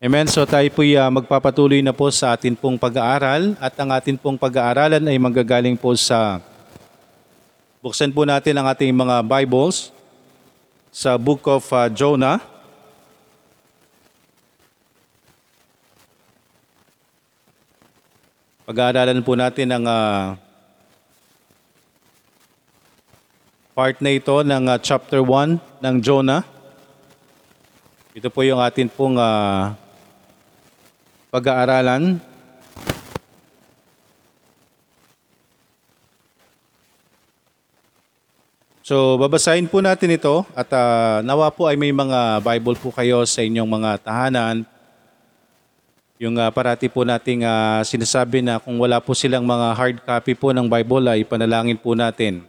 Amen. So tayo po magpapatuloy na po sa atin pong pag-aaral at ang atin pong pag-aaralan ay manggagaling po sa buksan po natin ang ating mga Bibles sa Book of uh, Jonah. Pag-aaralan po natin ang uh, part na ito ng uh, chapter 1 ng Jonah. Ito po yung atin pong uh, pag-aaralan. So, babasahin po natin ito at uh, nawa po ay may mga Bible po kayo sa inyong mga tahanan. Yung uh, parati po nating uh, sinasabi na kung wala po silang mga hard copy po ng Bible ay panalangin po natin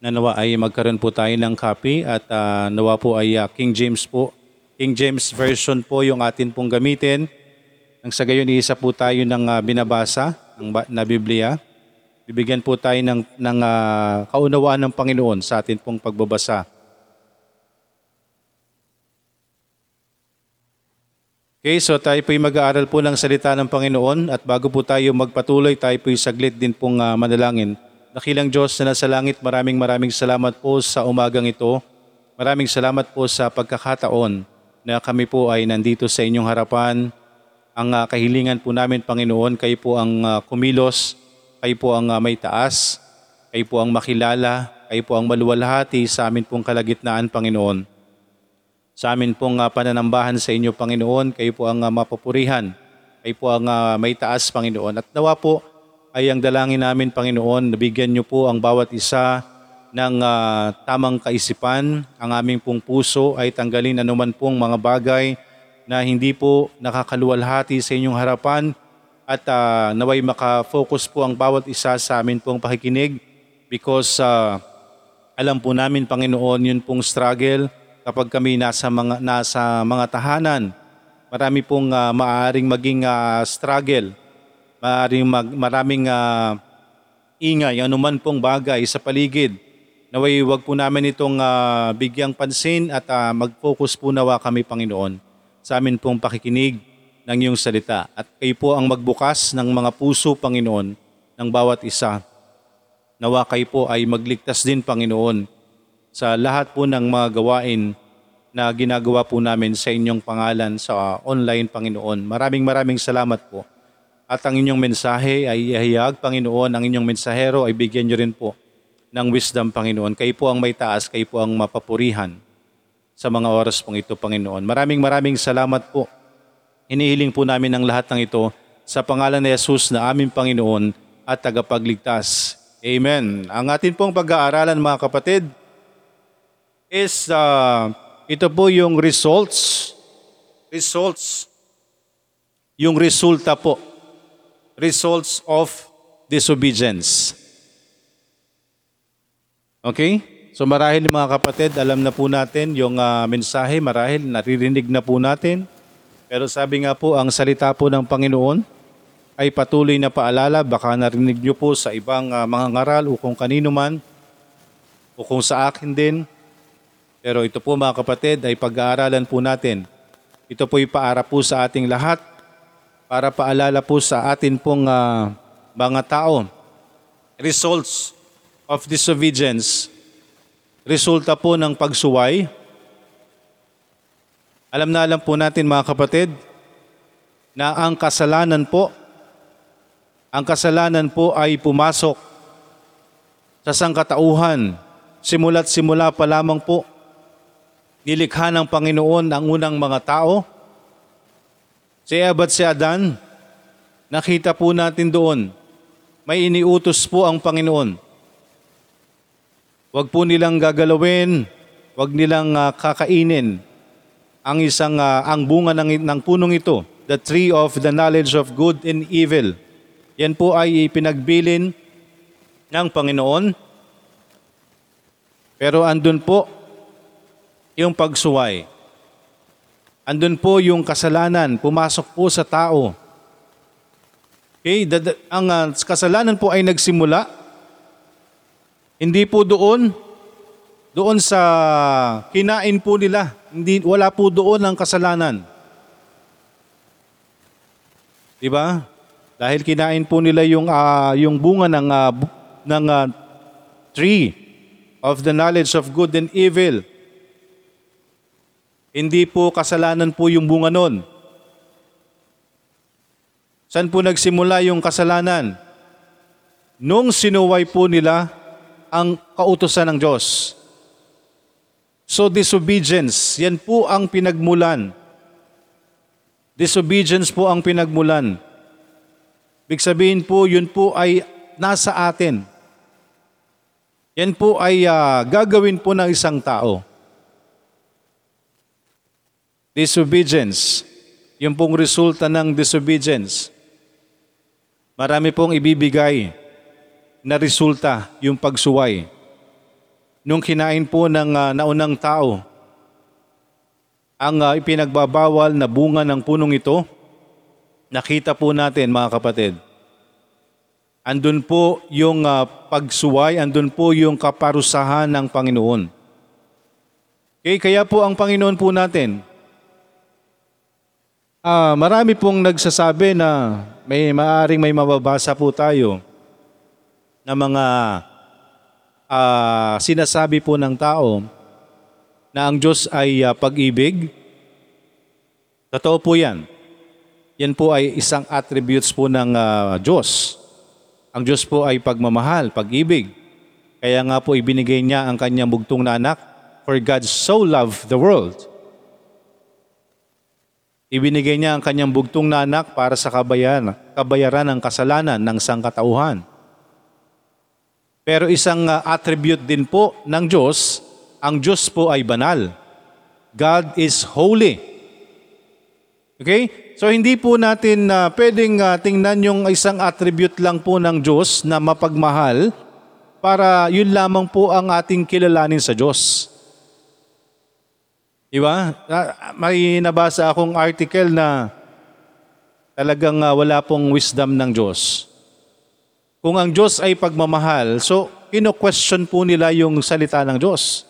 na nawa ay magkaroon po tayo ng copy at uh, nawa po ay uh, King James po. King James Version po yung atin pong gamitin. Nang sa gayon, isa po tayo ng uh, binabasa ng, na Biblia. Bibigyan po tayo ng, ng uh, kaunawaan ng Panginoon sa atin pong pagbabasa. Okay, so tayo po'y mag-aaral po ng salita ng Panginoon at bago po tayo magpatuloy, tayo po'y saglit din pong uh, manalangin. Nakilang Diyos na nasa langit, maraming maraming salamat po sa umagang ito. Maraming salamat po sa pagkakataon na kami po ay nandito sa inyong harapan ang uh, kahilingan po namin, Panginoon, kayo po ang uh, kumilos, kayo po ang uh, may taas, kayo po ang makilala, kayo po ang maluwalhati sa amin pong kalagitnaan, Panginoon. Sa amin pong pananambahan sa inyo, Panginoon, kayo po ang uh, mapupurihan, kayo po ang may taas, Panginoon. At nawa po ay ang dalangin namin, Panginoon, nabigyan niyo po ang bawat isa ng uh, tamang kaisipan, ang aming pong puso ay tanggalin anuman pong mga bagay na hindi po nakakaluwalhati sa inyong harapan at uh, naway makafocus po ang bawat isa sa amin pong pakikinig because uh, alam po namin Panginoon yun pong struggle kapag kami nasa mga nasa mga tahanan. Marami pong uh, maaaring maging uh, struggle. Maaaring mag, maraming uh, ingay anuman pong bagay sa paligid. Naway wag po namin itong uh, bigyang pansin at uh, mag-focus po nawa kami Panginoon sa amin pong pakikinig ng iyong salita. At kayo po ang magbukas ng mga puso, Panginoon, ng bawat isa. Nawa kayo po ay magligtas din, Panginoon, sa lahat po ng mga gawain na ginagawa po namin sa inyong pangalan sa online, Panginoon. Maraming maraming salamat po. At ang inyong mensahe ay ihayag, Panginoon, ang inyong mensahero ay bigyan niyo rin po ng wisdom, Panginoon. Kayo po ang may taas, kayo po ang mapapurihan sa mga oras pong ito, Panginoon. Maraming maraming salamat po. Inihiling po namin ang lahat ng ito sa pangalan ni Jesus na aming Panginoon at tagapagligtas. Amen. Ang atin pong pag-aaralan mga kapatid is uh, ito po yung results. Results. Yung resulta po. Results of disobedience. Okay? So marahil mga kapatid, alam na po natin yung uh, mensahe, marahil naririnig na po natin. Pero sabi nga po, ang salita po ng Panginoon ay patuloy na paalala, baka narinig nyo po sa ibang uh, mga ngaral o kung kanino man, o kung sa akin din. Pero ito po mga kapatid ay pag-aaralan po natin. Ito po ipaara po sa ating lahat para paalala po sa atin pong uh, mga tao. Results of disobedience resulta po ng pagsuway. Alam na alam po natin mga kapatid na ang kasalanan po, ang kasalanan po ay pumasok sa sangkatauhan. Simula't simula pa lamang po, nilikha ng Panginoon ang unang mga tao. Si Eva at si Adan, nakita po natin doon, may iniutos po ang Panginoon Huwag po nilang gagalawin, huwag nilang uh, kakainin ang isang uh, ang bunga ng, ng punong ito, the tree of the knowledge of good and evil. Yan po ay pinagbilin ng Panginoon. Pero andun po yung pagsuway. Andun po yung kasalanan, pumasok po sa tao. Okay, ang uh, kasalanan po ay nagsimula hindi po doon, doon sa kinain po nila. Hindi, wala po doon ang kasalanan. Di ba? Dahil kinain po nila yung ah, yung bunga ng bu- ng ah, tree of the knowledge of good and evil. Hindi po kasalanan po yung bunga nun. Saan po nagsimula yung kasalanan? Nung sinuway po nila ang kautosan ng Diyos. So disobedience, yan po ang pinagmulan. Disobedience po ang pinagmulan. Big sabihin po, yun po ay nasa atin. Yan po ay ah, gagawin po ng isang tao. Disobedience. Yung pong resulta ng disobedience. Marami pong ibibigay na resulta yung pagsuway. Nung kinain po ng ah, naunang tao, ang ah, ipinagbabawal na bunga ng punong ito, nakita po natin mga kapatid, andun po yung ah, pagsuway, andun po yung kaparusahan ng Panginoon. Okay, kaya po ang Panginoon po natin, ah, marami pong nagsasabi na may maaring may mababasa po tayo na mga ah, sinasabi po ng tao na ang Diyos ay ah, pag-ibig. Totoo po yan. Yan po ay isang attributes po ng ah, Diyos. Ang Diyos po ay pagmamahal, pag-ibig. Kaya nga po ibinigay niya ang kanyang bugtong na anak, for God so loved the world. Ibinigay niya ang kanyang bugtong na anak para sa kabayaran, kabayaran ng kasalanan ng sangkatauhan. Pero isang ah, attribute din po ng Diyos, ang Diyos po ay banal. God is holy. Okay? So hindi po natin na pwedeng ah, tingnan yung isang attribute lang po ng Diyos na mapagmahal para yun lamang po ang ating kilalanin sa Diyos. Di May nabasa akong article na talagang ah, wala pong wisdom ng Diyos. Kung ang Diyos ay pagmamahal, so kino-question po nila yung salita ng Diyos.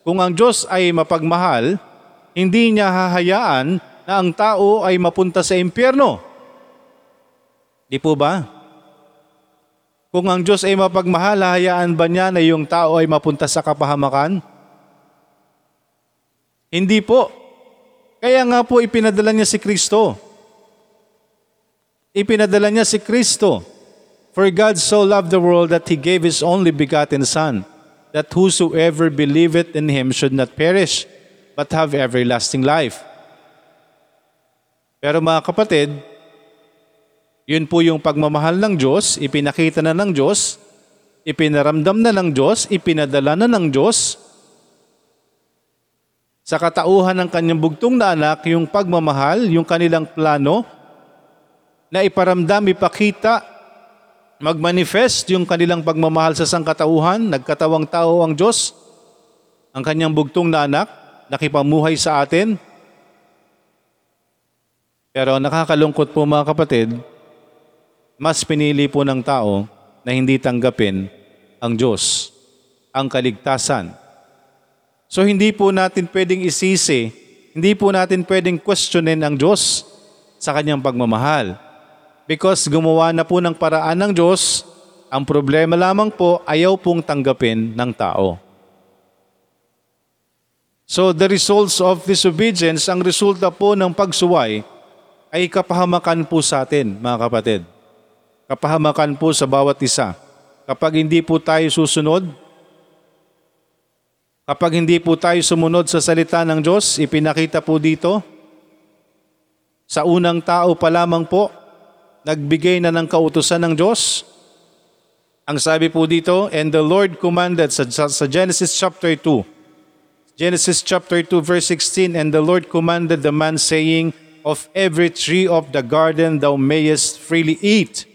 Kung ang Diyos ay mapagmahal, hindi niya hahayaan na ang tao ay mapunta sa impyerno. Di po ba? Kung ang Diyos ay mapagmahal, hahayaan ba niya na yung tao ay mapunta sa kapahamakan? Hindi po. Kaya nga po ipinadala niya si Kristo. Ipinadala niya si Kristo. For God so loved the world that He gave His only begotten Son, that whosoever believeth in Him should not perish, but have everlasting life. Pero mga kapatid, yun po yung pagmamahal ng Diyos, ipinakita na ng Diyos, ipinaramdam na ng Diyos, ipinadala na ng Diyos, sa katauhan ng kanyang bugtong na anak, yung pagmamahal, yung kanilang plano, na iparamdam, ipakita, magmanifest yung kanilang pagmamahal sa sangkatauhan, nagkatawang tao ang Diyos, ang kanyang bugtong na anak, nakipamuhay sa atin. Pero nakakalungkot po mga kapatid, mas pinili po ng tao na hindi tanggapin ang Diyos, ang kaligtasan. So hindi po natin pwedeng isisi, hindi po natin pwedeng questionin ang Diyos sa kanyang pagmamahal. Because gumawa na po ng paraan ng Diyos, ang problema lamang po ayaw pong tanggapin ng tao. So the results of disobedience, ang resulta po ng pagsuway ay kapahamakan po sa atin, mga kapatid. Kapahamakan po sa bawat isa. Kapag hindi po tayo susunod, kapag hindi po tayo sumunod sa salita ng Diyos, ipinakita po dito, sa unang tao pa lamang po, nagbigay na ng kautusan ng Diyos. Ang sabi po dito, and the Lord commanded sa, sa, Genesis chapter 2, Genesis chapter 2 verse 16, and the Lord commanded the man saying, of every tree of the garden thou mayest freely eat.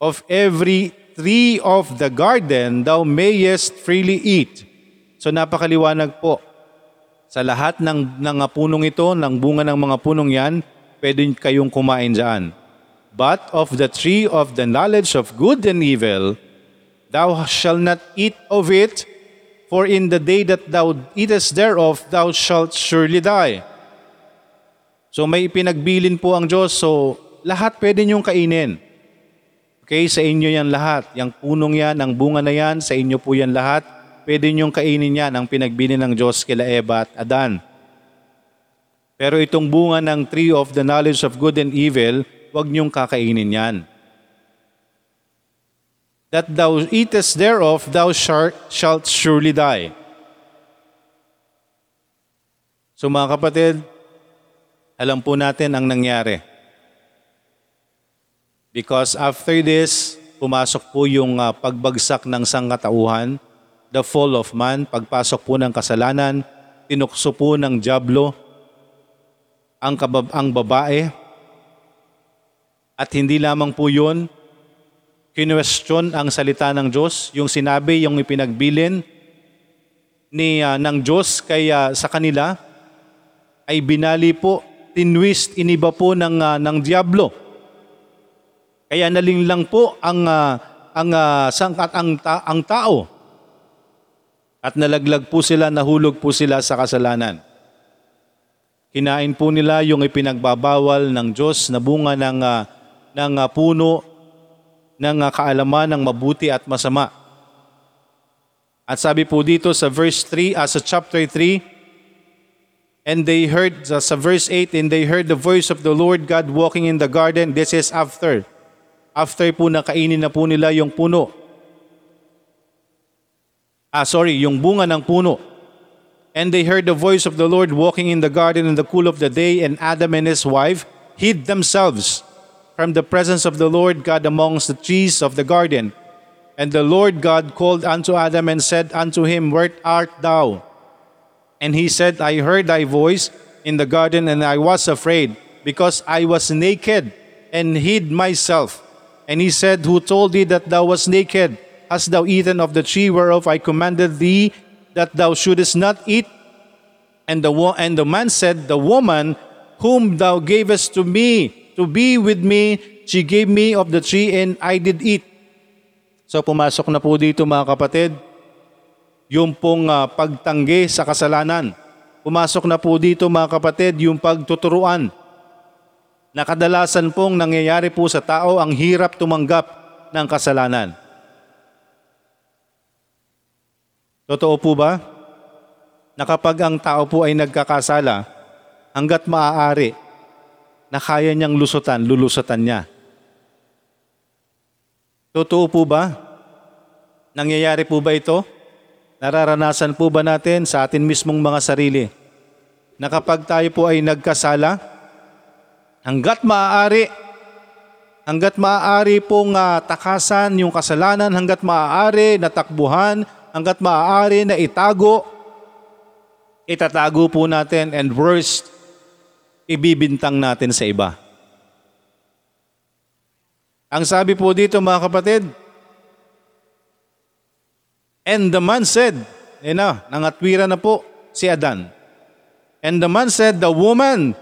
Of every tree of the garden thou mayest freely eat. So napakaliwanag po. Sa lahat ng, ng punong ito, ng bunga ng mga punong yan, pwede kayong kumain dyan. But of the tree of the knowledge of good and evil, thou shalt not eat of it, for in the day that thou eatest thereof, thou shalt surely die. So may ipinagbilin po ang Diyos. So lahat pwede niyong kainin. Okay, sa inyo yan lahat. Yang punong yan, ang bunga na yan, sa inyo po yan lahat. Pwede niyong kainin yan ang pinagbili ng Diyos kila Eva at Adan. Pero itong bunga ng tree of the knowledge of good and evil, huwag niyong kakainin yan. That thou eatest thereof, thou shalt surely die. So mga kapatid, alam po natin ang nangyari. Because after this, pumasok po yung uh, pagbagsak ng sangkatauhan, the fall of man, pagpasok po ng kasalanan, tinukso po ng Diablo ang, kabab- ang babae. At hindi lamang po yun, kinwestiyon ang salita ng Diyos, yung sinabi, yung ipinagbilin ni uh, ng Diyos kaya sa kanila ay binali po, tinwist, iniba po ng uh, ng diablo. Kaya nalinglang po ang uh, ang uh, sangkat ang ta- ang tao. At nalaglag po sila, nahulog po sila sa kasalanan. Kinain po nila yung ipinagbabawal ng Diyos na bunga ng uh, ng uh, puno ng uh, kaalaman ng mabuti at masama. At sabi po dito sa verse 3, uh, sa chapter 3, and they heard, sa verse 8, and they heard the voice of the Lord God walking in the garden. This is after. After po nakainin na po nila yung puno. Ah, sorry, yung bunga ng puno. And they heard the voice of the Lord walking in the garden in the cool of the day, and Adam and his wife hid themselves from the presence of the Lord God amongst the trees of the garden. And the Lord God called unto Adam and said unto him, Where art thou? And he said, I heard thy voice in the garden, and I was afraid, because I was naked and hid myself. And he said, Who told thee that thou wast naked? Hast thou eaten of the tree whereof I commanded thee that thou shouldest not eat? And the, wo- and the man said, The woman whom thou gavest to me to be with me, she gave me of the tree, and I did eat. So pumasok na po dito mga kapatid, yung pong uh, pagtanggi sa kasalanan. Pumasok na po dito mga kapatid, yung pagtuturuan. Nakadalasan pong nangyayari po sa tao ang hirap tumanggap ng kasalanan. Totoo po ba? Na kapag ang tao po ay nagkakasala, hanggat maaari, na kaya niyang lusutan, lulusutan niya. Totoo po ba? Nangyayari po ba ito? Nararanasan po ba natin sa atin mismong mga sarili na kapag tayo po ay nagkasala, hanggat maaari, hanggat maaari pong uh, takasan yung kasalanan, hanggat maaari natakbuhan, hanggat maaari na itago, itatago po natin and worst, ibibintang natin sa iba. Ang sabi po dito mga kapatid, And the man said, eh na, nangatwira na po si Adan. And the man said, The woman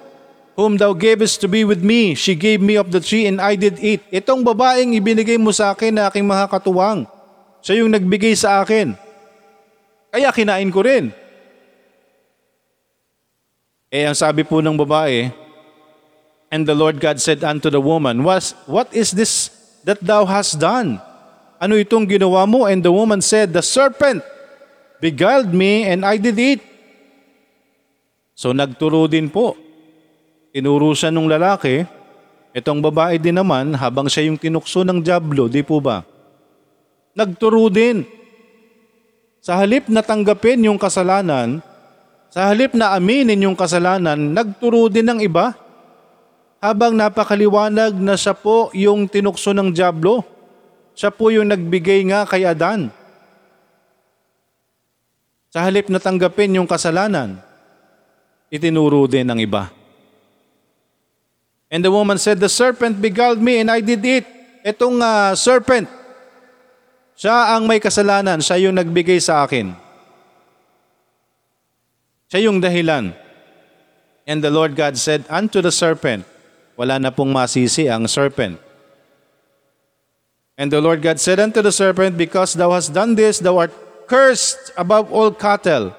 whom thou gavest to be with me, she gave me of the tree and I did eat. Itong babaeng ibinigay mo sa akin na aking mga katuwang. Siya yung nagbigay sa akin. Kaya kinain ko rin. Eh ang sabi po ng babae, And the Lord God said unto the woman, What is this that thou hast done? Ano itong ginawa mo? And the woman said, The serpent beguiled me and I did eat. So nagturo din po. Tinuro siya nung lalaki. Itong babae din naman, habang siya yung tinukso ng Diablo, di po ba? Nagturo din. Sa halip na tanggapin yung kasalanan, sa halip na aminin yung kasalanan, nagturo din ng iba. Habang napakaliwanag na siya po yung tinukso ng Diablo. Siya po yung nagbigay nga kay Adan. Sa halip na tanggapin yung kasalanan, itinuro din ng iba. And the woman said, The serpent beguiled me and I did it. Itong uh, serpent, siya ang may kasalanan, siya yung nagbigay sa akin. Siya yung dahilan. And the Lord God said unto the serpent, wala na pong masisi ang serpent. And the Lord God said unto the serpent, Because thou hast done this, thou art cursed above all cattle.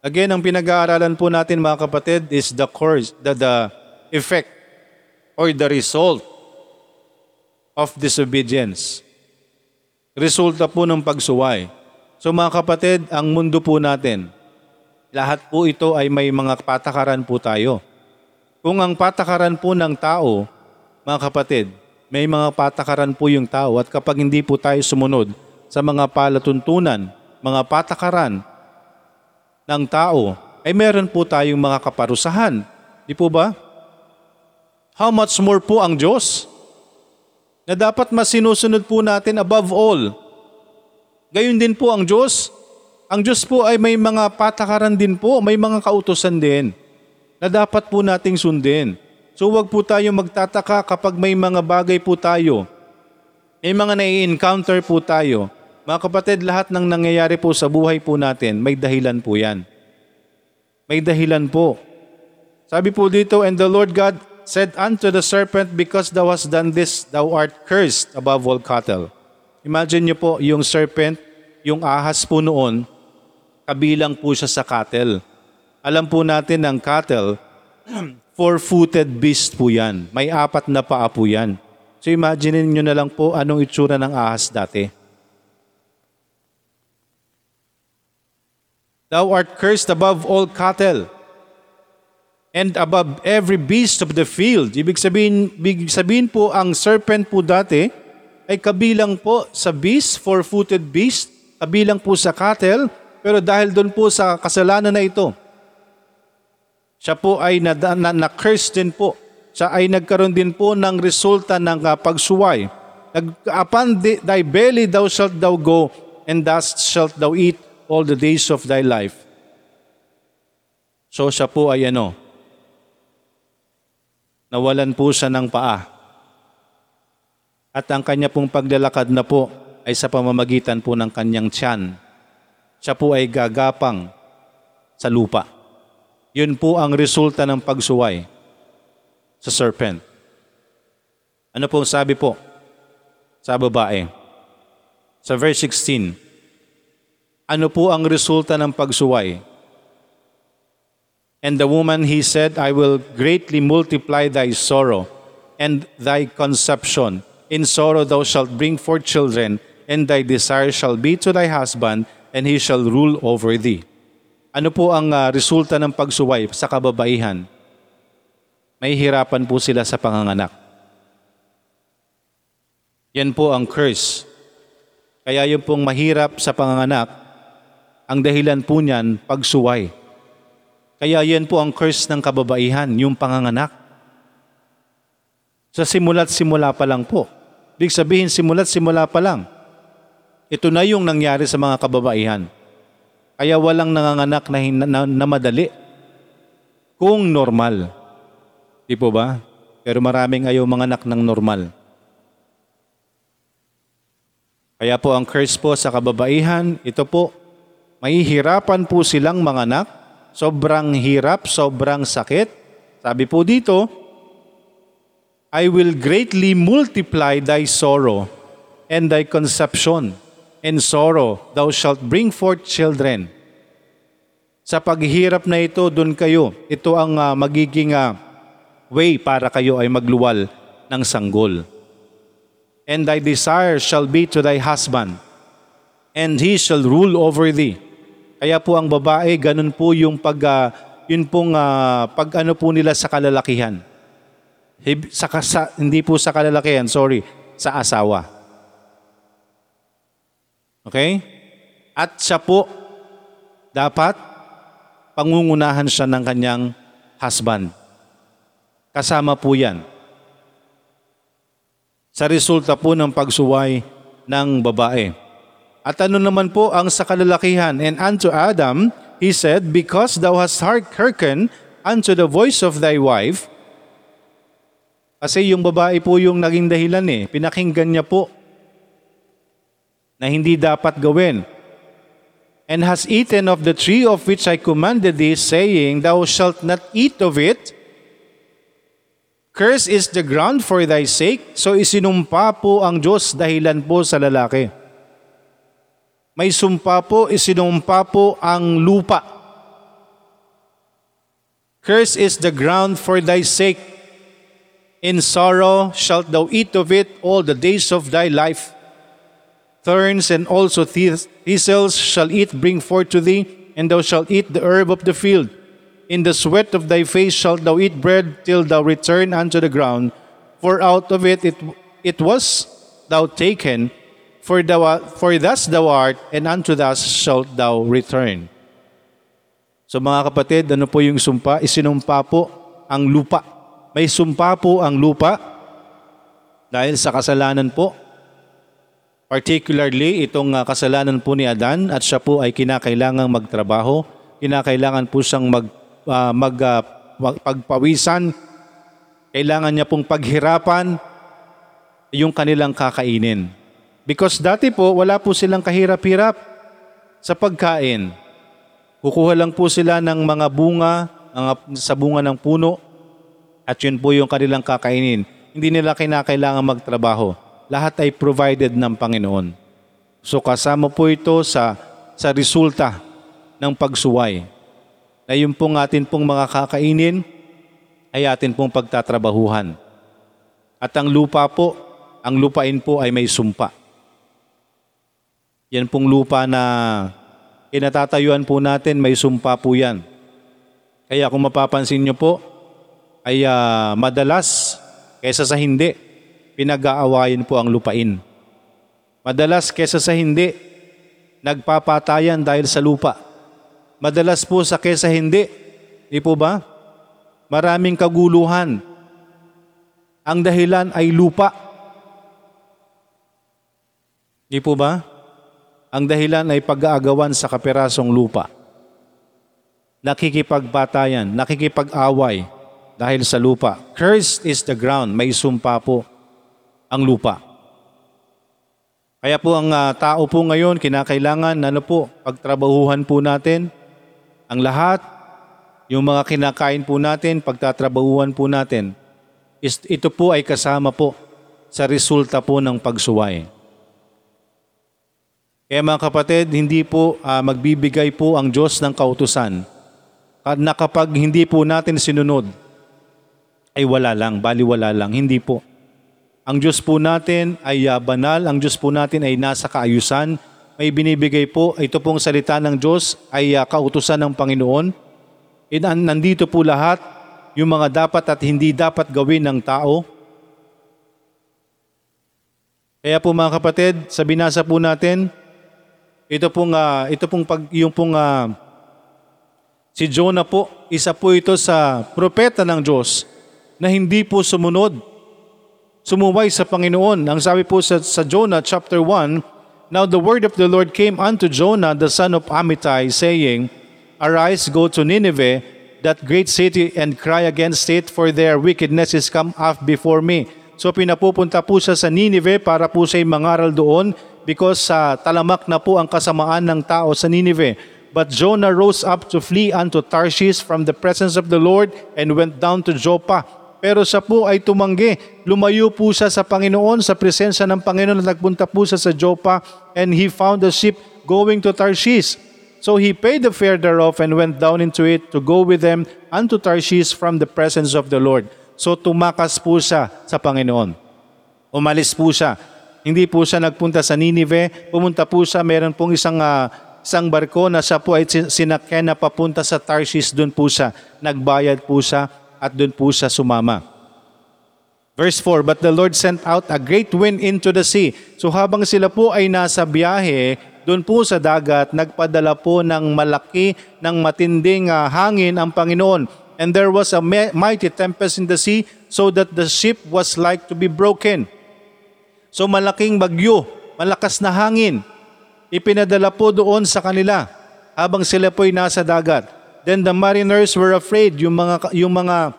Again, ang pinag-aaralan po natin mga kapatid is the curse, the, the effect or the result of disobedience. Resulta po ng pagsuway. So mga kapatid, ang mundo po natin, lahat po ito ay may mga patakaran po tayo. Kung ang patakaran po ng tao, mga kapatid, may mga patakaran po yung tao at kapag hindi po tayo sumunod sa mga palatuntunan, mga patakaran ng tao, ay meron po tayong mga kaparusahan. Di po ba? How much more po ang Diyos? Na dapat masinusunod po natin above all. Gayon din po ang Diyos. Ang Diyos po ay may mga patakaran din po, may mga kautosan din na dapat po nating sundin. So wag po tayo magtataka kapag may mga bagay po tayo, may mga nai-encounter po tayo. Mga kapatid, lahat ng nangyayari po sa buhay po natin, may dahilan po yan. May dahilan po. Sabi po dito, And the Lord God said unto the serpent, Because thou hast done this, thou art cursed above all cattle. Imagine niyo po, yung serpent, yung ahas po noon, kabilang po siya sa cattle. Alam po natin ang cattle, four-footed beast po yan. May apat na paa po yan. So imagine niyo na lang po anong itsura ng ahas dati. Thou art cursed above all cattle and above every beast of the field. Ibig sabihin, ibig sabihin po ang serpent po dati ay kabilang po sa beast, four-footed beast, kabilang po sa cattle, pero dahil doon po sa kasalanan na ito, siya po ay na, na, na curse din po. Siya ay nagkaroon din po ng resulta ng uh, pagsuway. Nag, upon thy belly thou shalt thou go, and thus shalt thou eat all the days of thy life. So siya po ay ano, nawalan po siya ng paa. At ang kanya pong paglalakad na po ay sa pamamagitan po ng kanyang tiyan. Siya po ay gagapang sa lupa. Yun po ang resulta ng pagsuway sa serpent. Ano pong sabi po sa babae? Sa verse 16, ano po ang resulta ng pagsuway? And the woman, he said, I will greatly multiply thy sorrow and thy conception. In sorrow thou shalt bring forth children, and thy desire shall be to thy husband, and he shall rule over thee. Ano po ang uh, resulta ng pagsuway sa kababaihan? May hirapan po sila sa panganganak. Yan po ang curse. Kaya yung pong mahirap sa panganganak, ang dahilan po niyan, pagsuway. Kaya yan po ang curse ng kababaihan, yung panganganak. Sa simula't simula pa lang po. Ibig sabihin, simula't simula pa lang. Ito na yung nangyari sa mga kababaihan. Kaya walang nanganganak na, na, na madali kung normal. Di po ba? Pero maraming ayaw manganak ng normal. Kaya po ang curse po sa kababaihan, ito po, mahihirapan po silang manganak, sobrang hirap, sobrang sakit. Sabi po dito, I will greatly multiply thy sorrow and thy conception and sorrow, thou shalt bring forth children. Sa paghihirap na ito, doon kayo. Ito ang uh, magiging uh, way para kayo ay magluwal ng sanggol. And thy desire shall be to thy husband, and he shall rule over thee. Kaya po ang babae, ganun po yung pag, uh, yun pong uh, pag ano po nila sa kalalakihan. Sa, sa, hindi po sa kalalakihan, sorry, sa asawa. Okay? At siya po, dapat pangungunahan siya ng kanyang husband. Kasama po yan. Sa resulta po ng pagsuway ng babae. At ano naman po ang sa kalalakihan? And unto Adam, he said, Because thou hast hearkened unto the voice of thy wife, kasi yung babae po yung naging dahilan eh. Pinakinggan niya po na hindi dapat gawin. And has eaten of the tree of which I commanded thee, saying, Thou shalt not eat of it. Curse is the ground for thy sake. So isinumpa po ang Diyos dahilan po sa lalaki. May sumpa po, isinumpa po ang lupa. Curse is the ground for thy sake. In sorrow shalt thou eat of it all the days of thy life. Thorns and also thistles shall it bring forth to thee, and thou shalt eat the herb of the field. In the sweat of thy face shalt thou eat bread till thou return unto the ground, for out of it it, it was thou taken, for, thou, for thus thou art, and unto thus shalt thou return. So mga kapatid, ano po yung sumpa? Isinumpa po ang lupa. May sumpa po ang lupa dahil sa kasalanan po. Particularly, itong ah, kasalanan po ni Adan at siya po ay kinakailangang magtrabaho. Kinakailangan po siyang mag, ah, mag, mag- pagpawisan. Kailangan niya pong paghirapan yung kanilang kakainin. Because dati po, wala po silang kahirap-hirap sa pagkain. Kukuha lang po sila ng mga bunga, mga, sa bunga ng puno, at yun po yung kanilang kakainin. Hindi nila kinakailangan magtrabaho. Lahat ay provided ng Panginoon. So kasama po ito sa, sa resulta ng pagsuway. Na yung pong atin pong mga kakainin ay atin pong pagtatrabahuhan. At ang lupa po, ang lupain po ay may sumpa. Yan pong lupa na kinatatayuan po natin, may sumpa po yan. Kaya kung mapapansin nyo po, ay ah, madalas kesa sa hindi, pinag-aawayan po ang lupain. Madalas kesa sa hindi, nagpapatayan dahil sa lupa. Madalas po sa kesa hindi, di po ba? Maraming kaguluhan. Ang dahilan ay lupa. Di po ba? Ang dahilan ay pag-aagawan sa kaperasong lupa. Nakikipagbatayan, nakikipag-away dahil sa lupa. Cursed is the ground, may sumpa po ang lupa. Kaya po ang ah, tao po ngayon, kinakailangan, ano po, pagtrabahuhan po natin, ang lahat, yung mga kinakain po natin, pagtatrabahuhan po natin, ito po ay kasama po sa resulta po ng pagsuway. Kaya mga kapatid, hindi po ah, magbibigay po ang Diyos ng kautusan Ka- na kapag hindi po natin sinunod, ay wala lang, baliwala lang. Hindi po. Ang Diyos po natin ay ah, banal, ang Diyos po natin ay nasa kaayusan. May binibigay po, ito pong salita ng Diyos ay ah, kautusan ng Panginoon. And an- nandito po lahat yung mga dapat at hindi dapat gawin ng tao. Kaya po mga kapatid, sa binasa po natin, ito pong ah, ito pong pag yung pong ah, si Jonah po, isa po ito sa propeta ng Diyos na hindi po sumunod. Sumuway sa Panginoon. Ang sabi po sa, sa Jonah chapter 1, Now the word of the Lord came unto Jonah the son of Amittai, saying, Arise, go to Nineveh, that great city, and cry against it, for their wickedness is come up before me. So pinapupunta po siya sa Nineveh para po siya mangaral doon because sa talamak na po ang kasamaan ng tao sa Nineveh. But Jonah rose up to flee unto Tarshish from the presence of the Lord and went down to Joppa. Pero siya po ay tumanggi. Lumayo po siya sa Panginoon, sa presensya ng Panginoon at nagpunta po siya sa Joppa and he found a ship going to Tarshish. So he paid the fare thereof and went down into it to go with them unto Tarshish from the presence of the Lord. So tumakas po siya sa Panginoon. Umalis po siya. Hindi po siya nagpunta sa Nineveh. Pumunta po siya, meron pong isang, ah, isang barko na siya po ay sin- sinakyan na papunta sa Tarshish. Doon po siya. Nagbayad po siya at doon po siya sumama. Verse 4, But the Lord sent out a great wind into the sea. So habang sila po ay nasa biyahe, doon po sa dagat, nagpadala po ng malaki, ng matinding ah, hangin ang Panginoon. And there was a mighty tempest in the sea, so that the ship was like to be broken. So malaking bagyo, malakas na hangin, ipinadala po doon sa kanila habang sila po ay nasa dagat. Then the mariners were afraid, yung mga, yung mga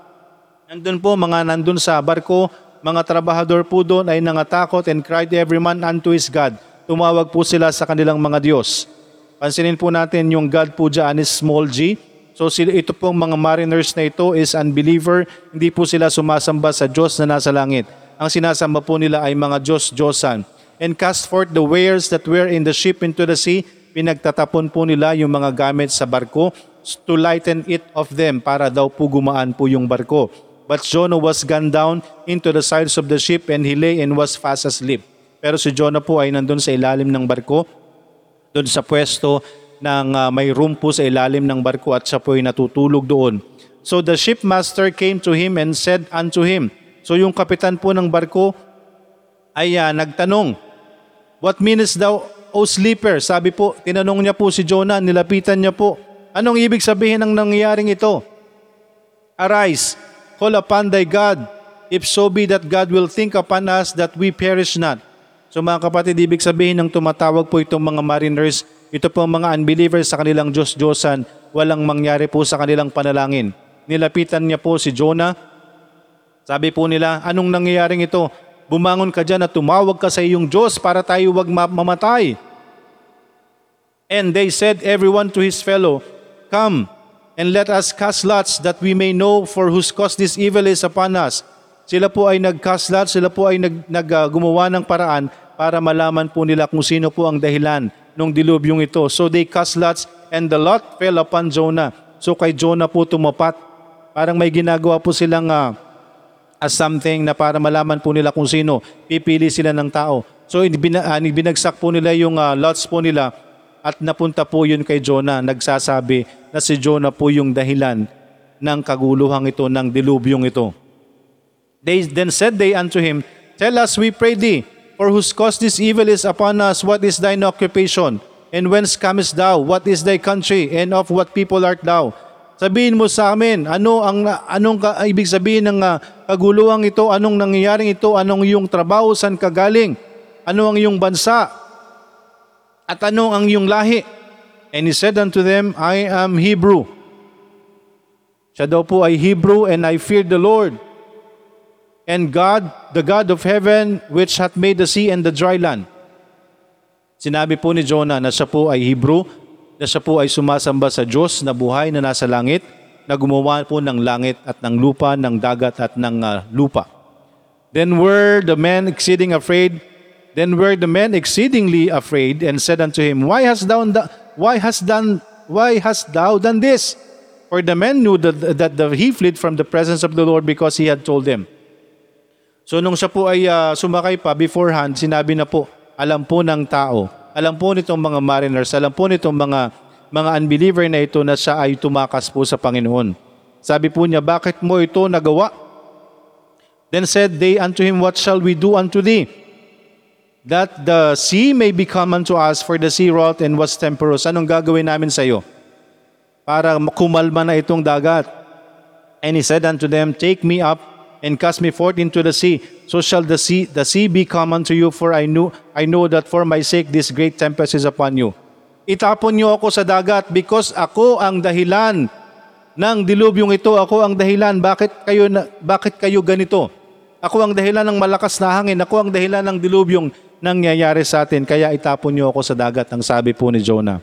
nandun po, mga nandun sa barko, mga trabahador po doon ay nangatakot and cried every man unto his God. Tumawag po sila sa kanilang mga Diyos. Pansinin po natin yung God po dyan is small g. So sila, ito pong mga mariners na ito is unbeliever. Hindi po sila sumasamba sa Diyos na nasa langit. Ang sinasamba po nila ay mga Diyos, Diyosan. And cast forth the wares that were in the ship into the sea. Pinagtatapon po nila yung mga gamit sa barko to lighten it of them para daw po gumaan po yung barko. But Jonah was gone down into the sides of the ship and he lay and was fast asleep. Pero si Jonah po ay nandun sa ilalim ng barko, doon sa pwesto ng ah, may room po sa ilalim ng barko at siya po ay natutulog doon. So the shipmaster came to him and said unto him, So yung kapitan po ng barko ay ah, nagtanong, What meanest thou, O sleeper? Sabi po, tinanong niya po si Jonah, nilapitan niya po, Anong ibig sabihin ng nangyayaring ito? Arise, call upon thy God, if so be that God will think upon us that we perish not. So mga kapatid, ibig sabihin ng tumatawag po itong mga mariners, ito po mga unbelievers sa kanilang Diyos-Diyosan, walang mangyari po sa kanilang panalangin. Nilapitan niya po si Jonah, sabi po nila, anong nangyayaring ito? Bumangon ka dyan at tumawag ka sa iyong Diyos para tayo wag ma- mamatay. And they said everyone to his fellow, Come, and let us cast lots that we may know for whose cause this evil is upon us. Sila po ay nag-cast lots, sila po ay nag, nag, ah, ng paraan para malaman po nila kung sino po ang dahilan ng dilubyong ito. So they cast lots and the lot fell upon Jonah. So kay Jonah po tumapat. Parang may ginagawa po silang ah, as something na para malaman po nila kung sino. Pipili sila ng tao. So ah, binagsak po nila yung ah, lots po nila at napunta po yun kay Jonah. Nagsasabi na si Jonah po yung dahilan ng kaguluhang ito, ng dilubyong ito. They then said they unto him, Tell us, we pray thee, for whose cause this evil is upon us, what is thine occupation? And whence comest thou? What is thy country? And of what people art thou? Sabihin mo sa amin, ano ang anong ka, ibig sabihin ng uh, kaguluhang ito? Anong nangyayaring ito? Anong iyong trabaho? San ka galing? Ano ang iyong bansa? At ano ang iyong lahi? And he said unto them, I am Hebrew. Siya daw po ay Hebrew and I fear the Lord. And God, the God of heaven, which hath made the sea and the dry land. Sinabi po ni Jonah na siya po ay Hebrew, na siya po ay sumasamba sa Diyos na buhay na nasa langit, na gumawa po ng langit at ng lupa, ng dagat at ng ah, lupa. Then were the men exceeding afraid, then were the men exceedingly afraid, and said unto him, Why hast thou why hast done why hast thou done this? For the men knew that, that the, he fled from the presence of the Lord because he had told them. So nung siya po ay ah, sumakay pa beforehand, sinabi na po, alam po ng tao, alam po nitong mga mariners, alam po nitong mga mga unbeliever na ito na siya ay tumakas po sa Panginoon. Sabi po niya, bakit mo ito nagawa? Then said they unto him, What shall we do unto thee? That the sea may become unto us, for the sea wrought and was temperous. Anong gagawin namin sa iyo? Para kumalma na itong dagat. And he said unto them, Take me up and cast me forth into the sea. So shall the sea, the sea be come unto you, for I know, I know that for my sake this great tempest is upon you. Itapon niyo ako sa dagat because ako ang dahilan ng dilubyong ito. Ako ang dahilan. Bakit kayo, na, bakit kayo ganito? Ako ang dahilan ng malakas na hangin. Ako ang dahilan ng dilubyong nangyayari sa atin. Kaya itapon niyo ako sa dagat, ang sabi po ni Jonah.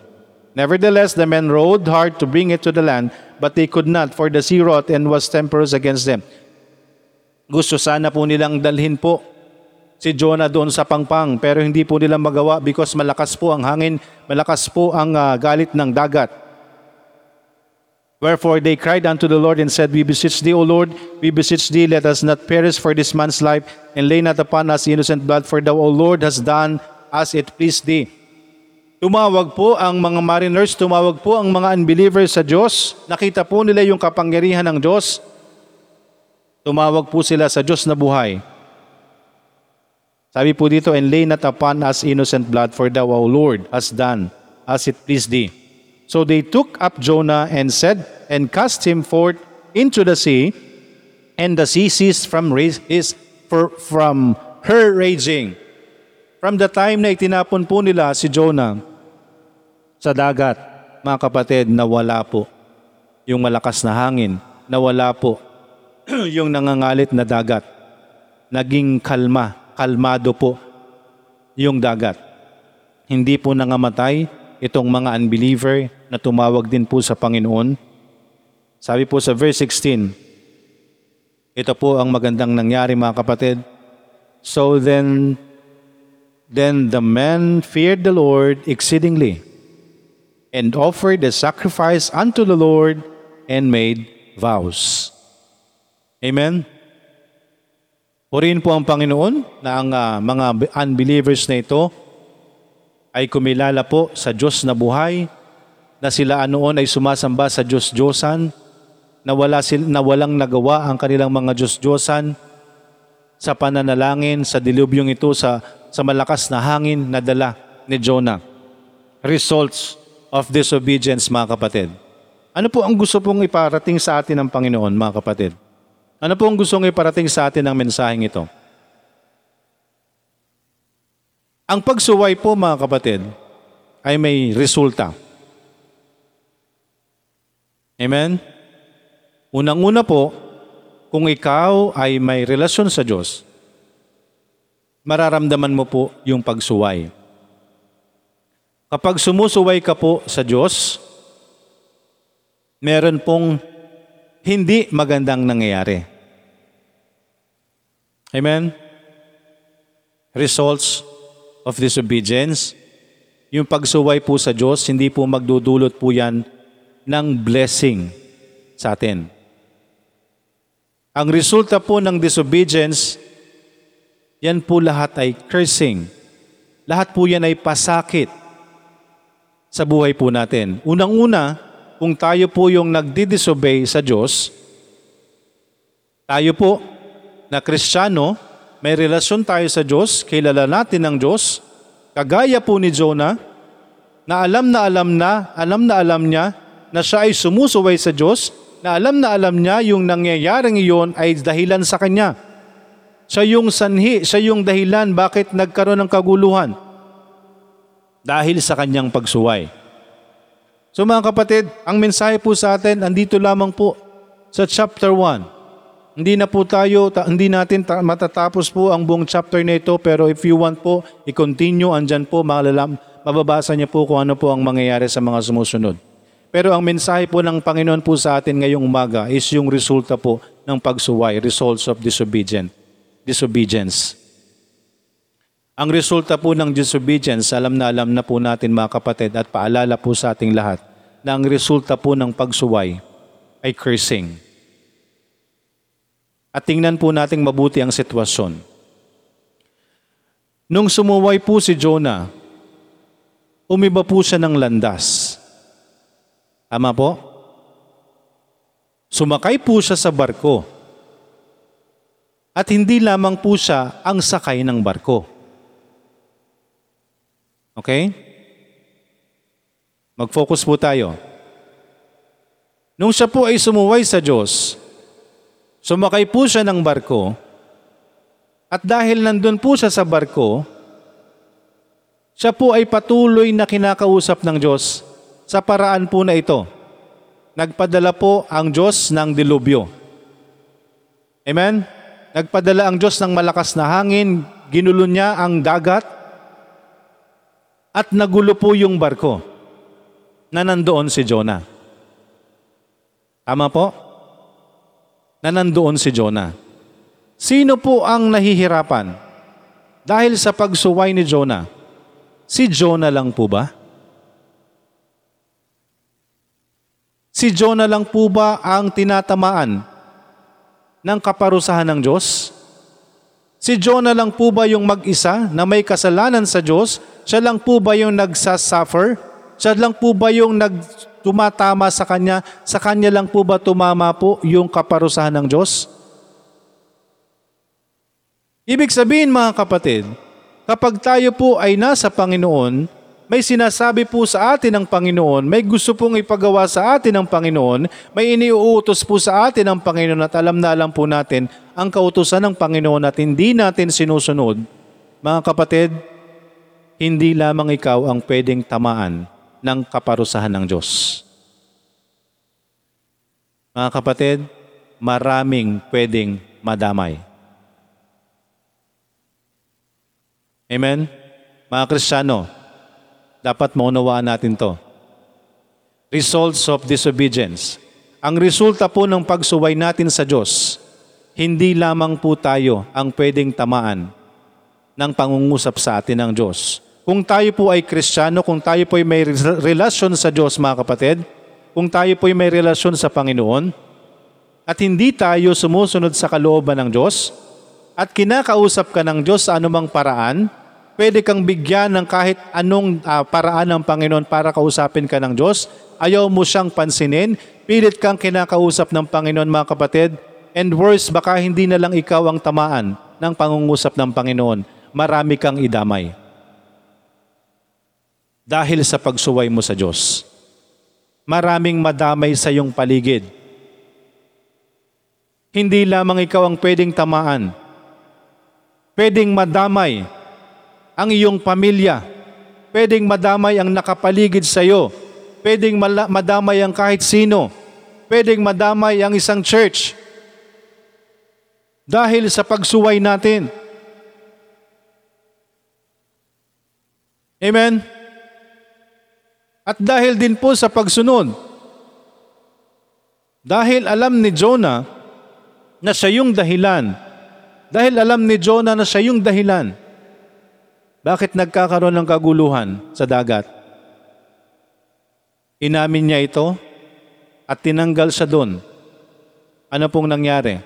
Nevertheless, the men rowed hard to bring it to the land, but they could not, for the sea wrought and was temperous against them. Gusto sana po nilang dalhin po si Jonah doon sa pangpang, pero hindi po nila magawa because malakas po ang hangin, malakas po ang ah, galit ng dagat. Wherefore they cried unto the Lord and said, We beseech thee, O Lord, we beseech thee, let us not perish for this man's life, and lay not upon us innocent blood, for thou, O Lord, hast done as it pleased thee. Tumawag po ang mga mariners, tumawag po ang mga unbelievers sa Diyos. Nakita po nila yung kapangyarihan ng Diyos. Tumawag po sila sa Diyos na buhay. Sabi po dito, and lay not upon us innocent blood, for thou, O Lord, hast done as it pleased thee. So they took up Jonah and said, and cast him forth into the sea, and the sea ceased from his, from her raging. From the time na itinapon po nila si Jonah sa dagat, mga kapatid, nawala po yung malakas na hangin, nawala po yung nangangalit na dagat. Naging kalma, kalmado po yung dagat. Hindi po nangamatay itong mga unbeliever na tumawag din po sa Panginoon. Sabi po sa verse 16, ito po ang magandang nangyari mga kapatid. So then, then the men feared the Lord exceedingly and offered a sacrifice unto the Lord and made vows. Amen? Purihin po ang Panginoon na ang ah, mga unbelievers na ito ay kumilala po sa Diyos na buhay, na sila anoon ay sumasamba sa Diyos-Diyosan, na, wala sil, na walang nagawa ang kanilang mga Diyos-Diyosan sa pananalangin, sa dilubyong ito, sa, sa malakas na hangin na dala ni Jonah. Results of disobedience, mga kapatid. Ano po ang gusto pong iparating sa atin ng Panginoon, mga kapatid? Ano po ang gustong iparating sa atin ng mensaheng ito? Ang pagsuway po mga kapatid ay may resulta. Amen? Unang-una po, kung ikaw ay may relasyon sa Diyos, mararamdaman mo po yung pagsuway. Kapag sumusuway ka po sa Diyos, meron pong hindi magandang nangyayari. Amen? Results of disobedience. Yung pagsuway po sa Diyos, hindi po magdudulot po yan ng blessing sa atin. Ang resulta po ng disobedience, yan po lahat ay cursing. Lahat po yan ay pasakit sa buhay po natin. Unang-una, kung tayo po yung nagdi-disobey sa Diyos, tayo po na Kristiyano, may relasyon tayo sa Diyos, kilala natin ang Diyos, kagaya po ni Jonah, na alam na alam na, alam na alam niya na siya ay sumusuway sa Diyos, na alam na alam niya yung nangyayaring iyon ay dahilan sa kanya. Siya yung sanhi, siya yung dahilan bakit nagkaroon ng kaguluhan. Dahil sa kanyang pagsuway. So mga kapatid, ang mensahe po sa atin, andito lamang po sa chapter 1. Hindi na po tayo, ta- hindi natin ta- matatapos po ang buong chapter na ito, pero if you want po, i-continue, andyan po, malalam, mababasa niyo po kung ano po ang mangyayari sa mga sumusunod. Pero ang mensahe po ng Panginoon po sa atin ngayong umaga is yung resulta po ng pagsuway, results of disobedience. disobedience. Ang resulta po ng disobedience, alam na alam na po natin mga kapatid at paalala po sa ating lahat na ang resulta po ng pagsuway ay cursing. At tingnan po nating mabuti ang sitwasyon. Nung sumuway po si Jonah, umiba po siya ng landas. Tama po? Sumakay po siya sa barko. At hindi lamang po siya ang sakay ng barko. Okay? Mag-focus po tayo. Nung siya po ay sumuway sa Diyos, sumakay po siya ng barko, at dahil nandun po siya sa barko, siya po ay patuloy na kinakausap ng Diyos sa paraan po na ito. Nagpadala po ang Diyos ng dilubyo. Amen? Nagpadala ang Diyos ng malakas na hangin, ginulo niya ang dagat, at nagulo po yung barko na nandoon si Jonah. Tama po? Na nandoon si Jonah. Sino po ang nahihirapan? Dahil sa pagsuway ni Jonah. Si Jonah lang po ba? Si Jonah lang po ba ang tinatamaan ng kaparusahan ng Diyos? Si Jonah lang po ba yung mag-isa na may kasalanan sa Diyos? Siya lang po ba yung nagsasuffer? Siya lang po ba yung nagtumatama sa Kanya? Sa Kanya lang po ba tumama po yung kaparusahan ng Diyos? Ibig sabihin mga kapatid, kapag tayo po ay nasa Panginoon, may sinasabi po sa atin ng Panginoon, may gusto pong ipagawa sa atin ng Panginoon, may iniuutos po sa atin ng Panginoon at alam na alam po natin ang kautusan ng Panginoon at hindi natin sinusunod, mga kapatid, hindi lamang ikaw ang pwedeng tamaan ng kaparusahan ng Diyos. Mga kapatid, maraming pwedeng madamay. Amen? Mga Kristiyano, dapat maunawaan natin to. Results of disobedience. Ang resulta po ng pagsuway natin sa Diyos, hindi lamang po tayo ang pwedeng tamaan ng pangungusap sa atin ng Diyos. Kung tayo po ay Kristiyano, kung tayo po ay may relasyon sa Diyos mga kapatid, kung tayo po ay may relasyon sa Panginoon, at hindi tayo sumusunod sa kalooban ng Diyos at kinakausap ka ng Diyos sa anumang paraan, pwede kang bigyan ng kahit anong ah, paraan ng Panginoon para kausapin ka ng Diyos. Ayaw mo siyang pansinin, pilit kang kinakausap ng Panginoon mga kapatid, and worse, baka hindi na lang ikaw ang tamaan ng pangungusap ng Panginoon. Marami kang idamay. Dahil sa pagsuway mo sa Diyos. Maraming madamay sa iyong paligid. Hindi lamang ikaw ang pwedeng tamaan. Pwedeng madamay ang iyong pamilya. Pwedeng madamay ang nakapaligid sa iyo. Pwedeng madamay ang kahit sino. Pwedeng madamay ang isang church. Dahil sa pagsuway natin. Amen? At dahil din po sa pagsunod, dahil alam ni Jonah na siya yung dahilan, dahil alam ni Jonah na siya yung dahilan, bakit nagkakaroon ng kaguluhan sa dagat? Inamin niya ito at tinanggal siya doon. Ano pong nangyari?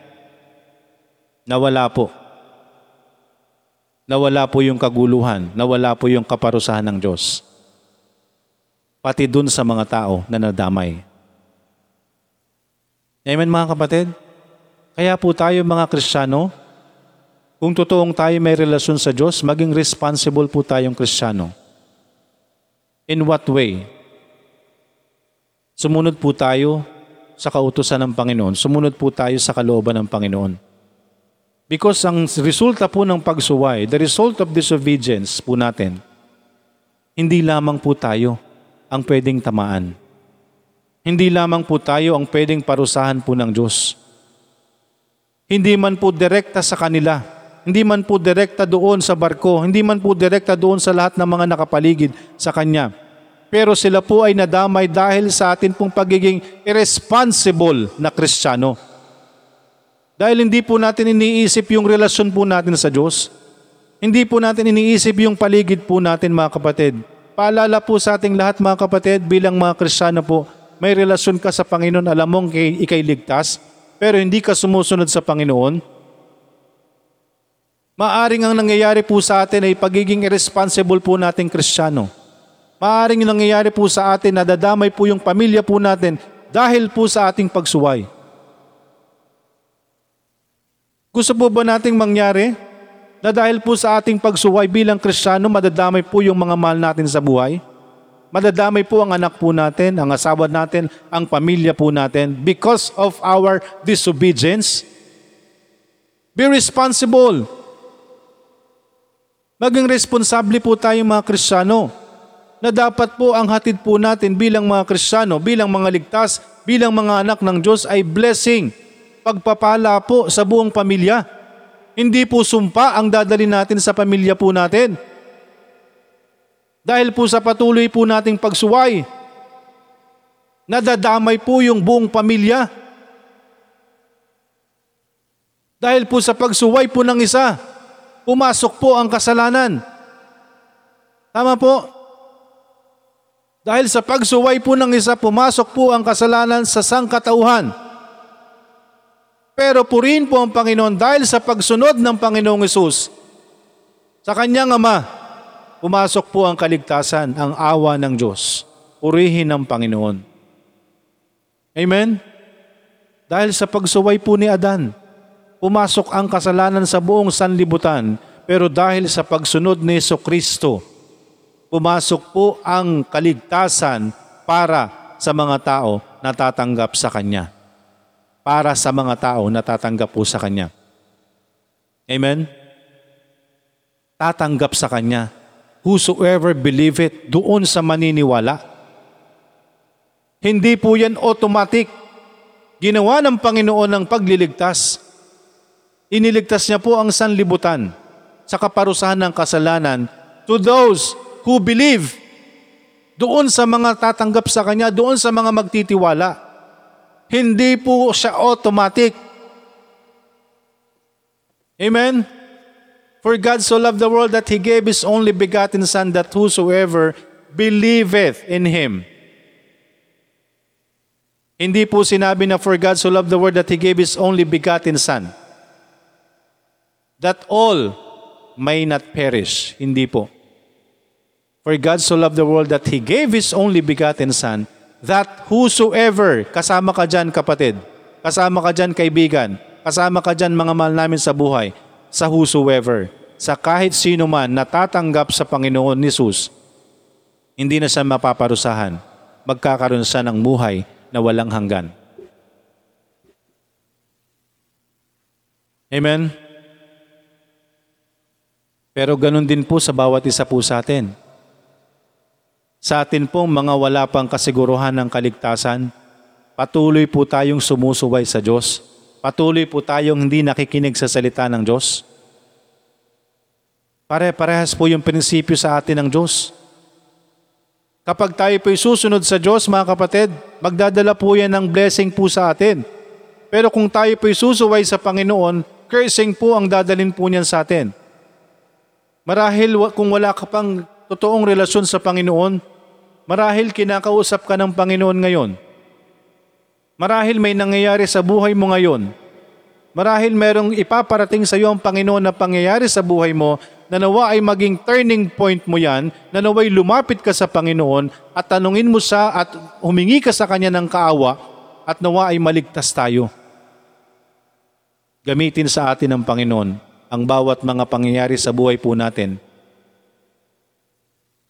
Nawala po. Nawala po yung kaguluhan, nawala po yung kaparusahan ng Diyos. Pati dun sa mga tao na nadamay. Amen mga kapatid? Kaya po tayo mga Kristiyano, kung totoong tayo may relasyon sa Diyos, maging responsible po tayong Kristiyano. In what way? Sumunod po tayo sa kautusan ng Panginoon. Sumunod po tayo sa kalooban ng Panginoon. Because ang resulta po ng pagsuway, the result of disobedience po natin, hindi lamang po tayo ang pwedeng tamaan. Hindi lamang po tayo ang pwedeng parusahan po ng Diyos. Hindi man po direkta sa kanila, hindi man po direkta doon sa barko, hindi man po direkta doon sa lahat ng mga nakapaligid sa Kanya. Pero sila po ay nadamay dahil sa atin pong pagiging irresponsible na Kristiyano. Dahil hindi po natin iniisip yung relasyon po natin sa Diyos. Hindi po natin iniisip yung paligid po natin mga kapatid. Paalala po sa ating lahat mga kapatid bilang mga Kristiyano po, may relasyon ka sa Panginoon, alam mong kay, ikay ligtas, pero hindi ka sumusunod sa Panginoon. Maaring ang nangyayari po sa atin ay pagiging irresponsible po nating Kristiyano. Maaring yung nangyayari po sa atin, nadadamay po yung pamilya po natin dahil po sa ating pagsuway. Gusto po ba nating mangyari na dahil po sa ating pagsuway bilang Kristiyano, madadamay po yung mga mahal natin sa buhay? Madadamay po ang anak po natin, ang asawa natin, ang pamilya po natin because of our disobedience? Be responsible. Maging responsable po tayo mga Kristiyano na dapat po ang hatid po natin bilang mga Kristiyano, bilang mga ligtas, bilang mga anak ng Diyos ay blessing, pagpapala po sa buong pamilya. Hindi po sumpa ang dadali natin sa pamilya po natin. Dahil po sa patuloy po nating pagsuway, nadadamay po yung buong pamilya. Dahil po sa pagsuway po ng isa, pumasok po ang kasalanan. Tama po? Dahil sa pagsuway po ng isa, pumasok po ang kasalanan sa sangkatauhan. Pero purihin po ang Panginoon dahil sa pagsunod ng Panginoong Isus sa kanyang Ama, pumasok po ang kaligtasan, ang awa ng Diyos. Purihin ang Panginoon. Amen? Dahil sa pagsuway po ni Adan, pumasok ang kasalanan sa buong sanlibutan, pero dahil sa pagsunod ni Yeso Kristo, pumasok po ang kaligtasan para sa mga tao na tatanggap sa Kanya. Para sa mga tao na tatanggap po sa Kanya. Amen? Tatanggap sa Kanya. Whosoever believe it, doon sa maniniwala. Hindi po yan automatic. Ginawa ng Panginoon ng pagliligtas. Iniligtas niya po ang sanlibutan sa kaparusahan ng kasalanan to those who believe. Doon sa mga tatanggap sa Kanya, doon sa mga magtitiwala. Hindi po siya automatic. Amen? For God so loved the world that He gave His only begotten Son that whosoever believeth in Him. Hindi po sinabi na for God so loved the world that He gave His only begotten Son. That all may not perish. Hindi po. For God so loved the world that He gave His only begotten Son, that whosoever, kasama ka dyan kapatid, kasama ka dyan kaibigan, kasama ka dyan mga mahal namin sa buhay, sa whosoever, sa kahit sino man natatanggap sa Panginoon ni Jesus, hindi na siya mapaparusahan. Magkakaroon siya ng buhay na walang hanggan. Amen? Pero ganun din po sa bawat isa po sa atin. Sa atin pong mga wala pang kasiguruhan ng kaligtasan, patuloy po tayong sumusuway sa Diyos. Patuloy po tayong hindi nakikinig sa salita ng Diyos. Pare-parehas po yung prinsipyo sa atin ng Diyos. Kapag tayo po'y susunod sa Diyos, mga kapatid, magdadala po yan ng blessing po sa atin. Pero kung tayo po'y susuway sa Panginoon, cursing po ang dadalin po niyan sa atin. Marahil kung wala ka pang totoong relasyon sa Panginoon, marahil kinakausap ka ng Panginoon ngayon. Marahil may nangyayari sa buhay mo ngayon. Marahil merong ipaparating sa iyo ang Panginoon na pangyayari sa buhay mo na nawa ay maging turning point mo yan, na naway lumapit ka sa Panginoon at tanungin mo siya at humingi ka sa Kanya ng kaawa at nawa ay maligtas tayo. Gamitin sa atin ng Panginoon ang bawat mga pangyayari sa buhay po natin.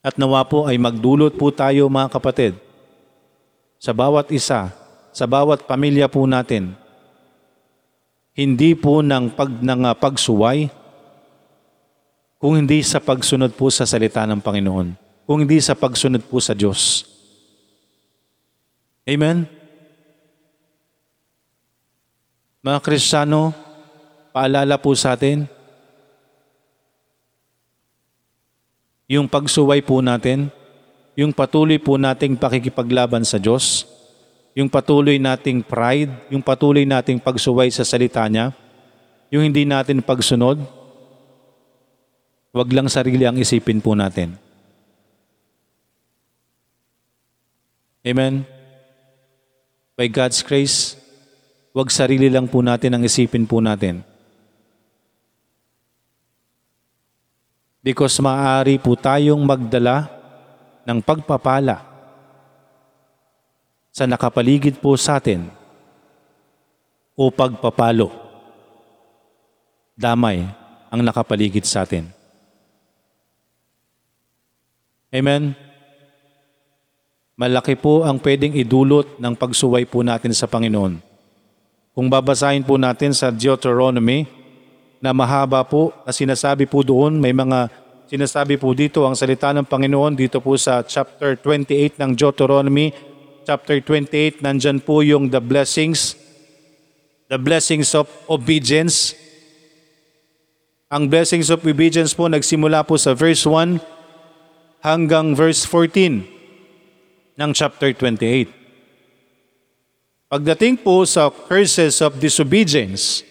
At nawa po ay magdulot po tayo mga kapatid sa bawat isa, sa bawat pamilya po natin, hindi po ng, pag, ng ah, pagsuway, kung hindi sa pagsunod po sa salita ng Panginoon, kung hindi sa pagsunod po sa Diyos. Amen? Mga Kristiyano, paalala po sa atin, yung pagsuway po natin, yung patuloy po nating pakikipaglaban sa Diyos, yung patuloy nating pride, yung patuloy nating pagsuway sa salita niya, yung hindi natin pagsunod, wag lang sarili ang isipin po natin. Amen? By God's grace, wag sarili lang po natin ang isipin po natin. Because maaari po tayong magdala ng pagpapala sa nakapaligid po sa atin o pagpapalo. Damay ang nakapaligid sa atin. Amen? Malaki po ang pwedeng idulot ng pagsuway po natin sa Panginoon. Kung babasahin po natin sa Deuteronomy, na mahaba po na sinasabi po doon, may mga sinasabi po dito ang salita ng Panginoon dito po sa chapter 28 ng Deuteronomy. Chapter 28, nandyan po yung the blessings, the blessings of obedience. Ang blessings of obedience po nagsimula po sa verse 1 hanggang verse 14 ng chapter 28. Pagdating po sa curses of disobedience,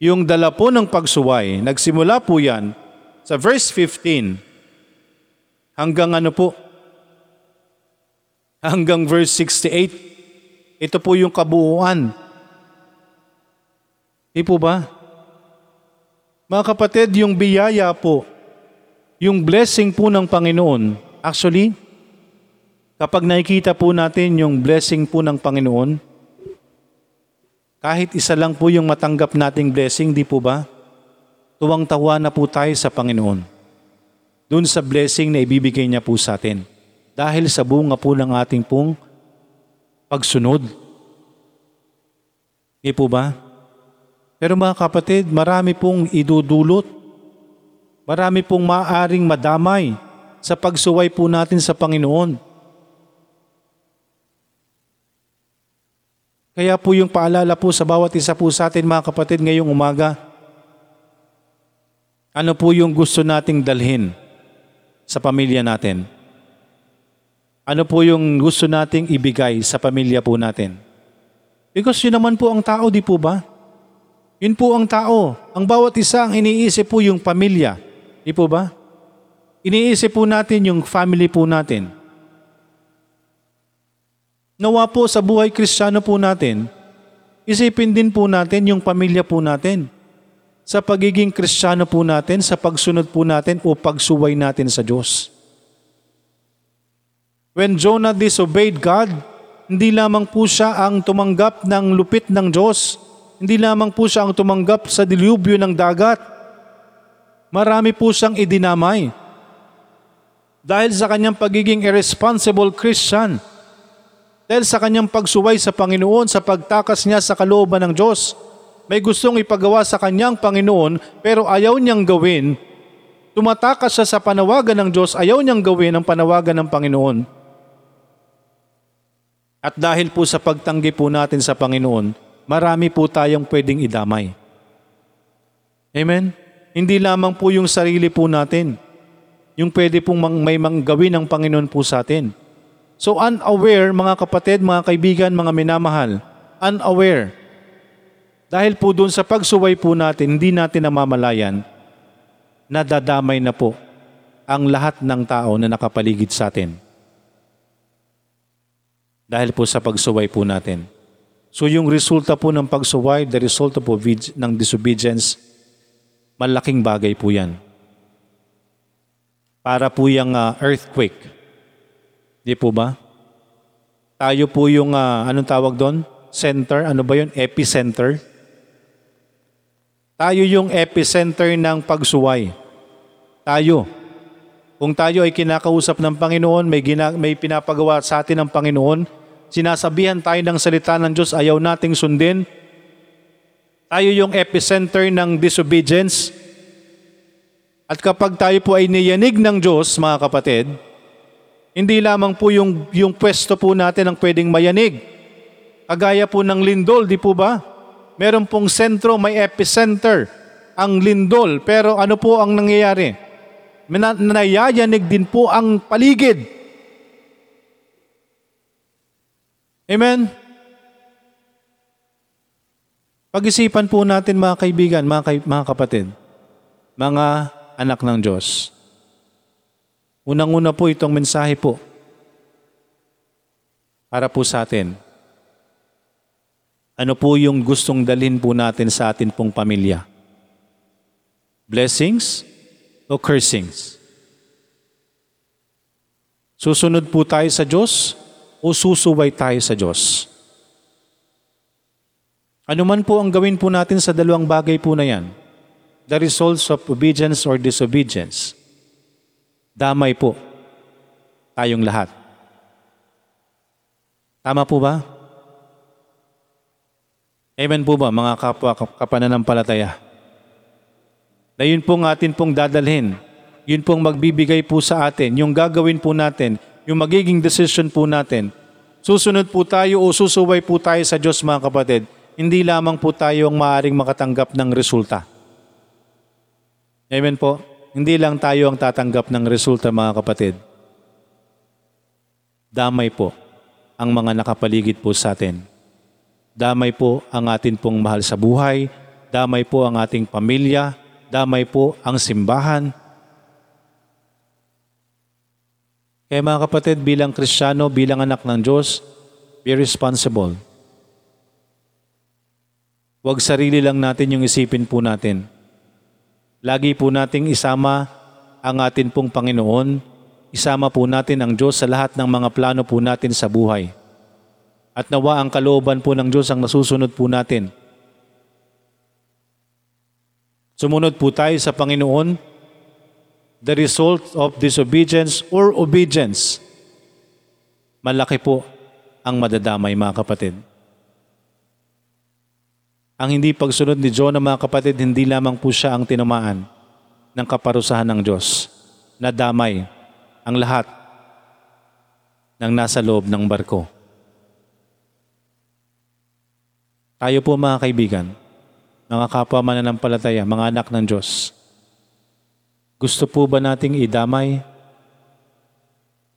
yung dala po ng pagsuway, nagsimula po yan sa verse 15 hanggang ano po? Hanggang verse 68. Ito po yung kabuuan. Di po ba? Mga kapatid, yung biyaya po, yung blessing po ng Panginoon, actually, kapag nakikita po natin yung blessing po ng Panginoon, kahit isa lang po yung matanggap nating blessing, di po ba? Tuwang-tawa na po tayo sa Panginoon. Doon sa blessing na ibibigay niya po sa atin. Dahil sa bunga po ng ating pong pagsunod. Di po ba? Pero mga kapatid, marami pong idudulot. Marami pong maaring madamay sa pagsuway po natin sa Panginoon. Kaya po yung paalala po sa bawat isa po sa atin mga kapatid ngayong umaga. Ano po yung gusto nating dalhin sa pamilya natin? Ano po yung gusto nating ibigay sa pamilya po natin? Because yun naman po ang tao, di po ba? Yun po ang tao. Ang bawat isa ang iniisip po yung pamilya. Di po ba? Iniisip po natin yung family po natin. Nawa po sa buhay kristyano po natin, isipin din po natin yung pamilya po natin. Sa pagiging kristyano po natin, sa pagsunod po natin o pagsuway natin sa Diyos. When Jonah disobeyed God, hindi lamang po siya ang tumanggap ng lupit ng Diyos. Hindi lamang po siya ang tumanggap sa dilubyo ng dagat. Marami po siyang idinamay. Dahil sa kanyang pagiging irresponsible Christian, dahil sa kanyang pagsuway sa Panginoon sa pagtakas niya sa kalooban ng Diyos, may gustong ipagawa sa kanyang Panginoon pero ayaw niyang gawin. Tumatakas siya sa panawagan ng Diyos, ayaw niyang gawin ang panawagan ng Panginoon. At dahil po sa pagtanggi po natin sa Panginoon, marami po tayong pwedeng idamay. Amen? Hindi lamang po yung sarili po natin, yung pwede pong may manggawin ng Panginoon po sa atin. So unaware, mga kapatid, mga kaibigan, mga minamahal, unaware. Dahil po doon sa pagsuway po natin, hindi natin namamalayan, nadadamay na po ang lahat ng tao na nakapaligid sa atin. Dahil po sa pagsuway po natin. So yung resulta po ng pagsuway, the result of obedi- ng disobedience, malaking bagay po yan. Para po yung uh, earthquake Di po ba? Tayo po yung, uh, anong tawag doon? Center, ano ba yun? Epicenter. Tayo yung epicenter ng pagsuway. Tayo. Kung tayo ay kinakausap ng Panginoon, may, gina, may pinapagawa sa atin ng Panginoon, sinasabihan tayo ng salita ng Diyos, ayaw nating sundin. Tayo yung epicenter ng disobedience. At kapag tayo po ay niyanig ng Diyos, mga kapatid, hindi lamang po yung, yung pwesto po natin ang pwedeng mayanig. Kagaya po ng lindol, di po ba? Meron pong sentro, may epicenter, ang lindol. Pero ano po ang nangyayari? Nayayanig din po ang paligid. Amen? Pag-isipan po natin mga kaibigan, mga, kay, mga kapatid, mga anak ng Diyos. Unang-una po itong mensahe po para po sa atin. Ano po yung gustong dalhin po natin sa atin pong pamilya? Blessings o cursings? Susunod po tayo sa Diyos o susuway tayo sa Diyos? Ano man po ang gawin po natin sa dalawang bagay po na yan, the results of obedience or disobedience, damay po tayong lahat. Tama po ba? Amen po ba mga kapwa kapananampalataya? Na yun pong atin pong dadalhin. Yun pong magbibigay po sa atin. Yung gagawin po natin. Yung magiging decision po natin. Susunod po tayo o susuway po tayo sa Diyos mga kapatid. Hindi lamang po tayo ang maaring makatanggap ng resulta. Amen po? Hindi lang tayo ang tatanggap ng resulta mga kapatid. Damay po ang mga nakapaligid po sa atin. Damay po ang atin pong mahal sa buhay. Damay po ang ating pamilya. Damay po ang simbahan. Kaya mga kapatid, bilang Kristiyano, bilang anak ng Diyos, be responsible. Huwag sarili lang natin yung isipin po natin Lagi po nating isama ang atin pong Panginoon, isama po natin ang Diyos sa lahat ng mga plano po natin sa buhay. At nawa ang kalooban po ng Diyos ang nasusunod po natin. Sumunod po tayo sa Panginoon, the result of disobedience or obedience, malaki po ang madadamay mga kapatid. Ang hindi pagsunod ni Jonah mga kapatid, hindi lamang po siya ang tinamaan ng kaparusahan ng Diyos. Nadamay ang lahat ng nasa loob ng barko. Tayo po mga kaibigan, mga kapwa mananampalataya, mga anak ng Diyos, gusto po ba nating idamay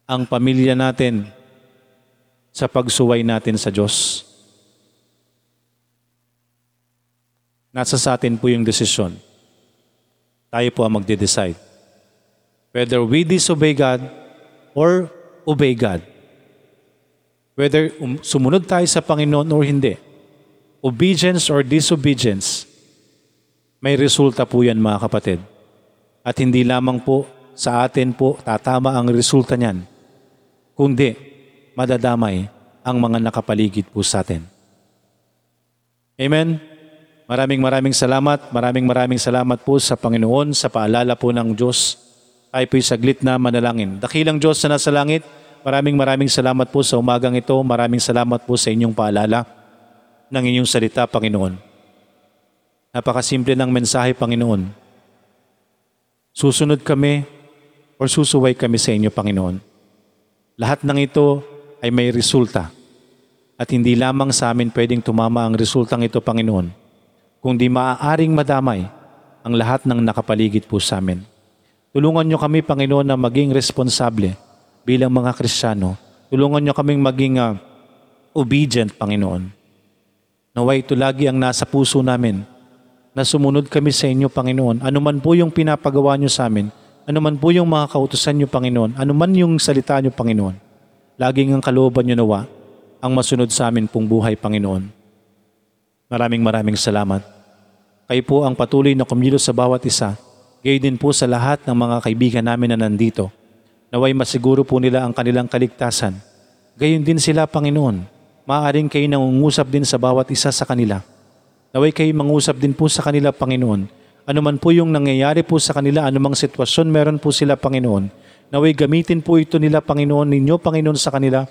ang pamilya natin sa pagsuway natin sa Diyos? Nasa sa atin po yung desisyon. Tayo po ang magde-decide. Whether we disobey God or obey God. Whether um, sumunod tayo sa Panginoon or hindi, obedience or disobedience, may resulta po yan mga kapatid. At hindi lamang po sa atin po tatama ang resulta niyan, kundi madadamay ang mga nakapaligid po sa atin. Amen? Maraming maraming salamat, maraming maraming salamat po sa Panginoon sa paalala po ng Diyos. Tayo po'y saglit na manalangin. Dakilang Diyos na nasa langit, maraming maraming salamat po sa umagang ito. Maraming salamat po sa inyong paalala ng inyong salita, Panginoon. Napakasimple ng mensahe, Panginoon. Susunod kami or susuway kami sa inyo, Panginoon. Lahat ng ito ay may resulta. At hindi lamang sa amin pwedeng tumama ang resultang ito, Panginoon, kundi maaaring madamay ang lahat ng nakapaligid po sa amin. Tulungan niyo kami, Panginoon, na maging responsable bilang mga Kristiyano. Tulungan niyo kaming maging ah, obedient, Panginoon. Naway ito lagi ang nasa puso namin na sumunod kami sa inyo, Panginoon. Ano man po yung pinapagawa niyo sa amin, ano man po yung mga kautusan niyo, Panginoon, ano man yung salita niyo, Panginoon, laging ang kalooban niyo nawa ang masunod sa amin pong buhay, Panginoon. Maraming maraming salamat. Kayo po ang patuloy na kumilos sa bawat isa, gayon din po sa lahat ng mga kaibigan namin na nandito. Naway masiguro po nila ang kanilang kaligtasan. Gayon din sila, Panginoon. Maaaring kayo nangungusap din sa bawat isa sa kanila. Naway kayo mangusap din po sa kanila, Panginoon. Ano man po yung nangyayari po sa kanila, anumang sitwasyon meron po sila, Panginoon. Naway gamitin po ito nila, Panginoon, ninyo, Panginoon, sa kanila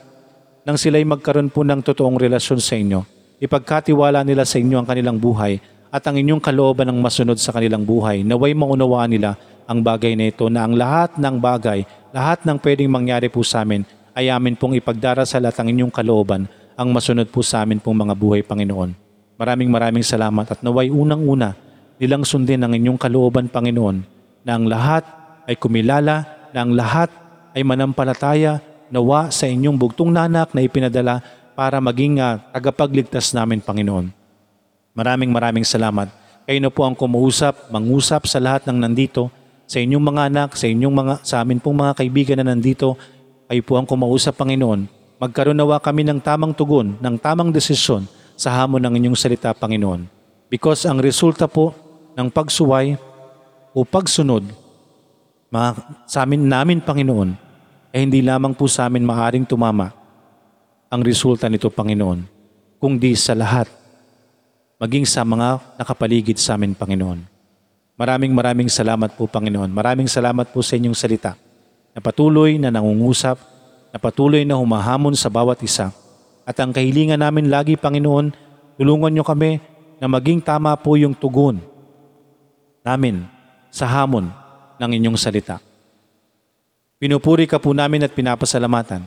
nang sila'y magkaroon po ng totoong relasyon sa inyo. Ipagkatiwala nila sa inyo ang kanilang buhay at ang inyong kalooban ng masunod sa kanilang buhay. Naway maunawaan nila ang bagay na ito na ang lahat ng bagay, lahat ng pwedeng mangyari po sa amin ay amin pong ipagdarasal at ang inyong kalooban ang masunod po sa amin pong mga buhay, Panginoon. Maraming maraming salamat at naway unang-una nilang sundin ang inyong kalooban, Panginoon, na ang lahat ay kumilala, na ang lahat ay manampalataya, nawa sa inyong bugtong nanak na ipinadala para maging ah, tagapagligtas namin, Panginoon. Maraming maraming salamat. Kayo na po ang kumuusap, mangusap sa lahat ng nandito, sa inyong mga anak, sa inyong mga sa amin pong mga kaibigan na nandito. Kayo po ang kumausap, Panginoon. Magkaroon nawa kami ng tamang tugon, ng tamang desisyon sa hamon ng inyong salita, Panginoon. Because ang resulta po ng pagsuway o pagsunod mga, sa amin namin, Panginoon, ay hindi lamang po sa amin maaring tumama ang resulta nito, Panginoon, kundi sa lahat, maging sa mga nakapaligid sa amin, Panginoon. Maraming maraming salamat po, Panginoon. Maraming salamat po sa inyong salita na patuloy na nangungusap, na patuloy na humahamon sa bawat isa. At ang kahilingan namin lagi, Panginoon, tulungan niyo kami na maging tama po yung tugon namin sa hamon ng inyong salita. Pinupuri ka po namin at pinapasalamatan.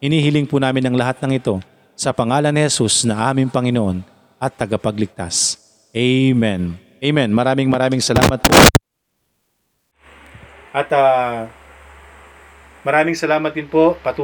Inihiling po namin ang lahat ng ito sa pangalan ni Jesus na aming Panginoon at tagapagligtas. Amen. Amen. Maraming maraming salamat po. At ah, maraming salamat din po. Patuloy